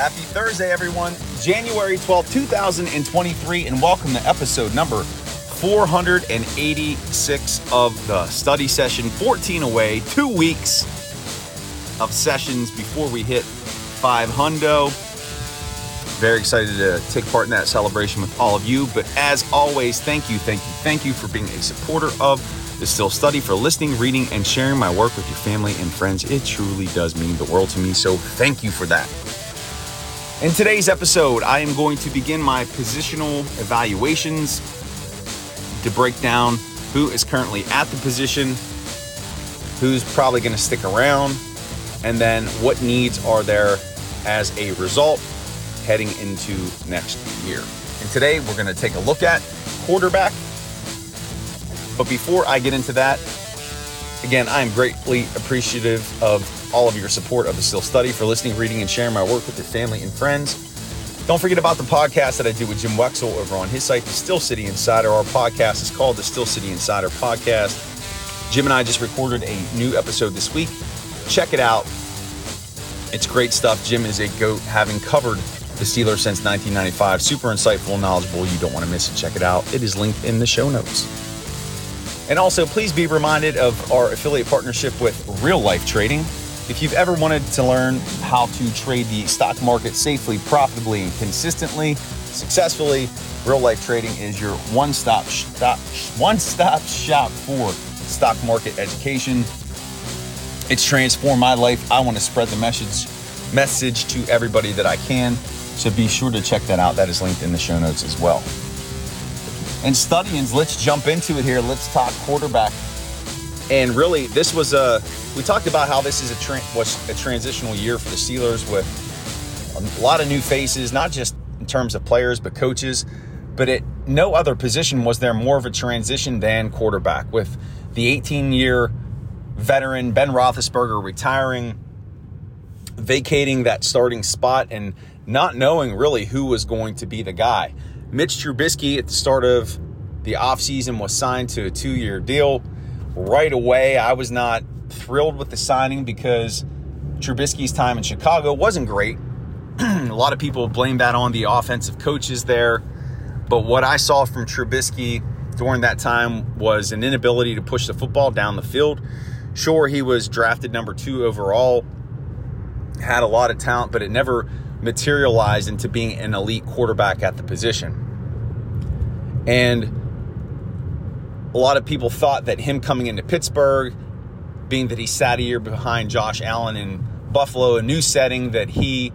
Happy Thursday, everyone. January 12th, 2023, and welcome to episode number 486 of the study session. 14 away, two weeks of sessions before we hit 500. Very excited to take part in that celebration with all of you. But as always, thank you, thank you, thank you for being a supporter of the Steel Study, for listening, reading, and sharing my work with your family and friends. It truly does mean the world to me. So thank you for that. In today's episode, I am going to begin my positional evaluations to break down who is currently at the position, who's probably going to stick around, and then what needs are there as a result heading into next year. And today we're going to take a look at quarterback. But before I get into that, again, I am greatly appreciative of all of your support of the Steel Study for listening, reading, and sharing my work with your family and friends. Don't forget about the podcast that I do with Jim Wexell over on his site, The Steel City Insider. Our podcast is called The Steel City Insider Podcast. Jim and I just recorded a new episode this week. Check it out. It's great stuff. Jim is a goat, having covered the Steelers since 1995. Super insightful, knowledgeable. You don't want to miss it. Check it out. It is linked in the show notes. And also, please be reminded of our affiliate partnership with Real Life Trading. If you've ever wanted to learn how to trade the stock market safely, profitably, and consistently, successfully, Real Life Trading is your one-stop one-stop shop for stock market education. It's transformed my life. I want to spread the message message to everybody that I can. So be sure to check that out. That is linked in the show notes as well. And studyings, let's jump into it here. Let's talk quarterback. And really, this was a we talked about how this is a tra- was a transitional year for the Steelers with a lot of new faces, not just in terms of players but coaches. But at no other position was there more of a transition than quarterback. With the 18-year veteran Ben Roethlisberger retiring, vacating that starting spot, and not knowing really who was going to be the guy. Mitch Trubisky at the start of the offseason was signed to a two year deal. Right away, I was not thrilled with the signing because Trubisky's time in Chicago wasn't great. a lot of people blame that on the offensive coaches there. But what I saw from Trubisky during that time was an inability to push the football down the field. Sure, he was drafted number two overall, had a lot of talent, but it never materialized into being an elite quarterback at the position. And a lot of people thought that him coming into Pittsburgh, being that he sat a year behind Josh Allen in Buffalo, a new setting, that he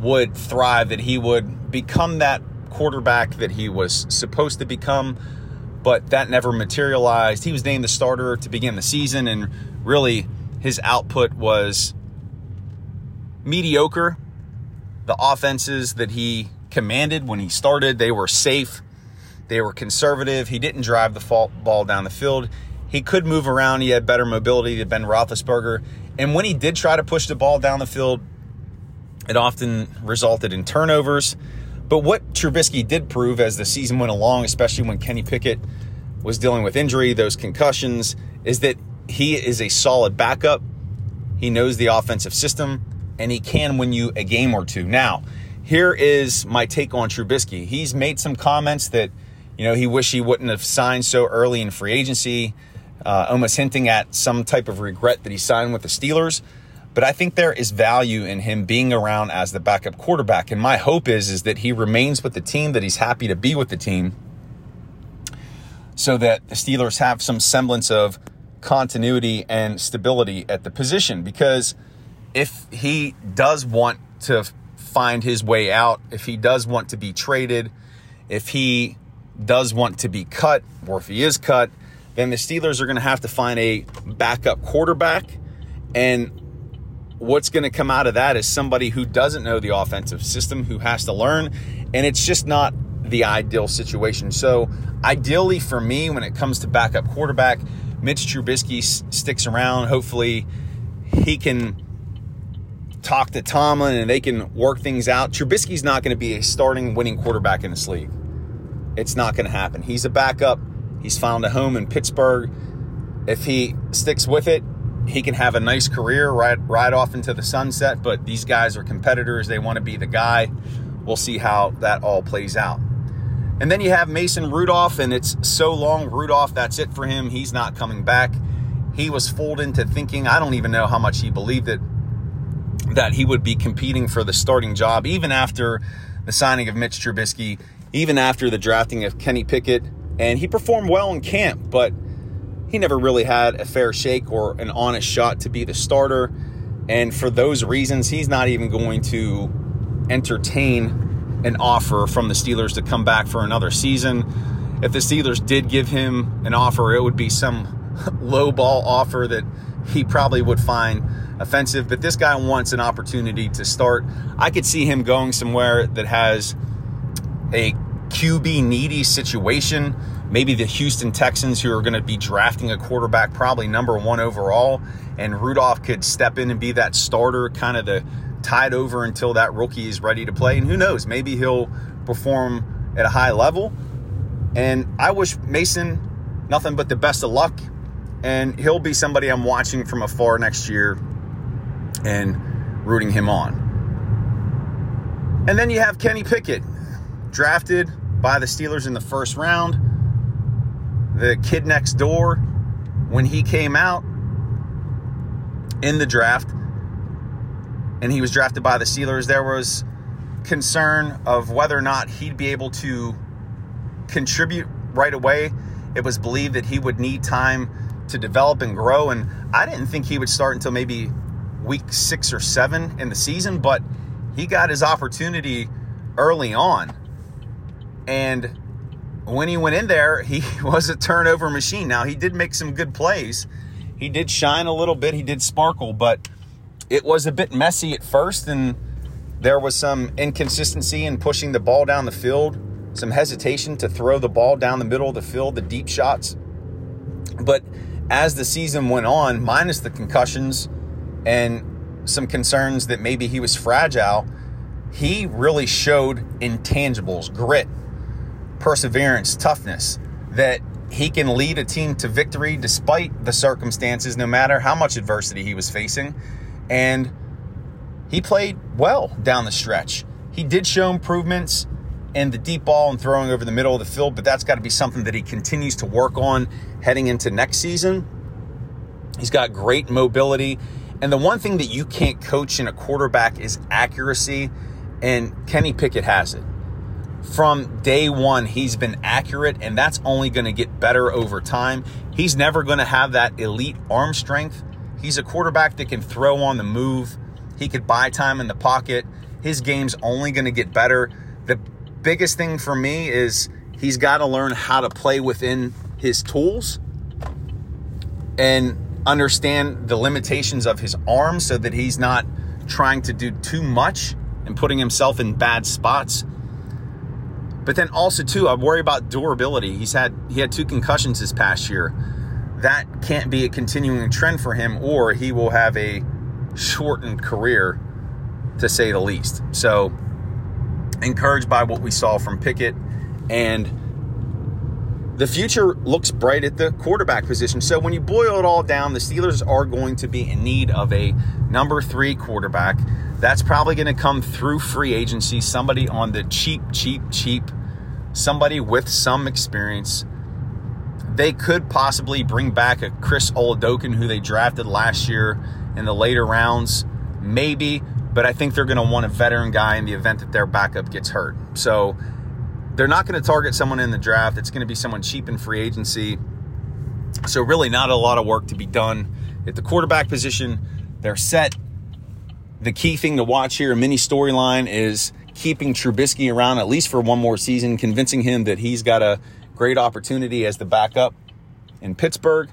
would thrive, that he would become that quarterback that he was supposed to become, but that never materialized. He was named the starter to begin the season, and really his output was mediocre. The offenses that he commanded when he started, they were safe, they were conservative. He didn't drive the ball down the field. He could move around. He had better mobility than Ben Roethlisberger. And when he did try to push the ball down the field, it often resulted in turnovers. But what Trubisky did prove as the season went along, especially when Kenny Pickett was dealing with injury, those concussions, is that he is a solid backup. He knows the offensive system and he can win you a game or two. Now, here is my take on Trubisky. He's made some comments that, you know, he wish he wouldn't have signed so early in free agency, uh, almost hinting at some type of regret that he signed with the Steelers. But I think there is value in him being around as the backup quarterback. And my hope is, is that he remains with the team, that he's happy to be with the team, so that the Steelers have some semblance of continuity and stability at the position. Because if he does want to find his way out, if he does want to be traded, if he does want to be cut, or if he is cut, then the Steelers are going to have to find a backup quarterback. And what's going to come out of that is somebody who doesn't know the offensive system, who has to learn. And it's just not the ideal situation. So, ideally for me, when it comes to backup quarterback, Mitch Trubisky s- sticks around. Hopefully, he can talk to Tomlin and they can work things out. Trubisky's not going to be a starting winning quarterback in this league. It's not going to happen. He's a backup. He's found a home in Pittsburgh. If he sticks with it, he can have a nice career right right off into the sunset. But these guys are competitors; they want to be the guy. We'll see how that all plays out. And then you have Mason Rudolph, and it's so long. Rudolph, that's it for him. He's not coming back. He was fooled into thinking, I don't even know how much he believed it, that he would be competing for the starting job, even after the signing of Mitch Trubisky, even after the drafting of Kenny Pickett. And he performed well in camp, but he never really had a fair shake or an honest shot to be the starter. And for those reasons, he's not even going to entertain an offer from the Steelers to come back for another season. If the Steelers did give him an offer, it would be some low ball offer that he probably would find offensive. But this guy wants an opportunity to start. I could see him going somewhere that has a QB needy situation. Maybe the Houston Texans, who are going to be drafting a quarterback, probably number one overall, and Rudolph could step in and be that starter, kind of the tied over until that rookie is ready to play. And who knows, maybe he'll perform at a high level. And I wish Mason nothing but the best of luck and he'll be somebody I'm watching from afar next year and rooting him on. And then you have Kenny Pickett, drafted by the Steelers in the first round. The kid next door, when he came out in the draft, and he was drafted by the Steelers, there was concern of whether or not he'd be able to contribute right away. It was believed that he would need time to develop and grow. And I didn't think he would start until maybe week six or seven in the season, but he got his opportunity early on. And when he went in there, he was a turnover machine. Now, he did make some good plays. He did shine a little bit, he did sparkle, but it was a bit messy at first. And there was some inconsistency in pushing the ball down the field, some hesitation to throw the ball down the middle of the field, the deep shots. But as the season went on, minus the concussions and some concerns that maybe he was fragile, he really showed intangibles, grit, perseverance, toughness, that he can lead a team to victory despite the circumstances, no matter how much adversity he was facing. And he played well down the stretch. He did show improvements in the deep ball and throwing over the middle of the field, but that's got to be something that he continues to work on heading into next season. He's got great mobility. And the one thing that you can't coach in a quarterback is accuracy. And Kenny Pickett has it. From day one, he's been accurate, and that's only going to get better over time. He's never going to have that elite arm strength. He's a quarterback that can throw on the move. He could buy time in the pocket. His game's only going to get better. The biggest thing for me is he's got to learn how to play within his tools and understand the limitations of his arm so that he's not trying to do too much and putting himself in bad spots. But then also too, I worry about durability. He's had he had two concussions this past year. That can't be a continuing trend for him, or he will have a shortened career, to say the least. So, encouraged by what we saw from Pickett and the future looks bright at the quarterback position. So when you boil it all down, the Steelers are going to be in need of a number three quarterback. That's probably going to come through free agency, somebody on the cheap, cheap, cheap, somebody with some experience. They could possibly bring back a Chris Oladokun, who they drafted last year in the later rounds, maybe, but I think they're going to want a veteran guy in the event that their backup gets hurt. So they're not going to target someone in the draft. It's going to be someone cheap in free agency. So, really, not a lot of work to be done at the quarterback position. They're set. The key thing to watch here, a mini storyline, is keeping Trubisky around at least for one more season, convincing him that he's got a great opportunity as the backup in Pittsburgh.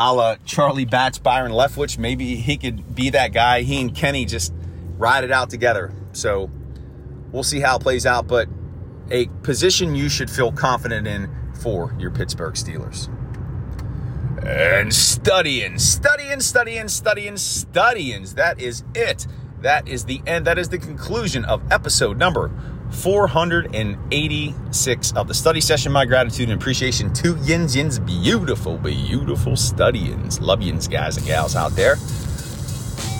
A la Charlie Batch, Byron Leftwich. Maybe he could be that guy. He and Kenny just ride it out together. So, we'll see how it plays out. But a position you should feel confident in for your Pittsburgh Steelers. And studying, studying, studying, studying, studying. That is it. That is the end. That is the conclusion of episode number 486 of the study session. My gratitude and appreciation to Yins Yins, beautiful, beautiful studyings. Love yins, guys and gals out there.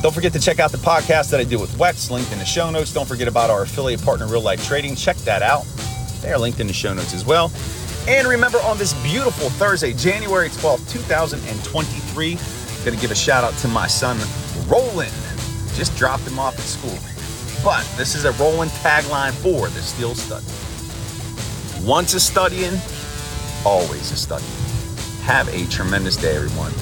Don't forget to check out the podcast that I do with Wex, linked in the show notes. Don't forget about our affiliate partner, Real Life Trading. Check that out. They are linked in the show notes as well. And remember, on this beautiful Thursday, January 12th, 2023, going to give a shout out to my son, Roland. Just dropped him off at school. But this is a Roland tagline for the Steel Study. Once a studying, always a studying. Have a tremendous day, everyone.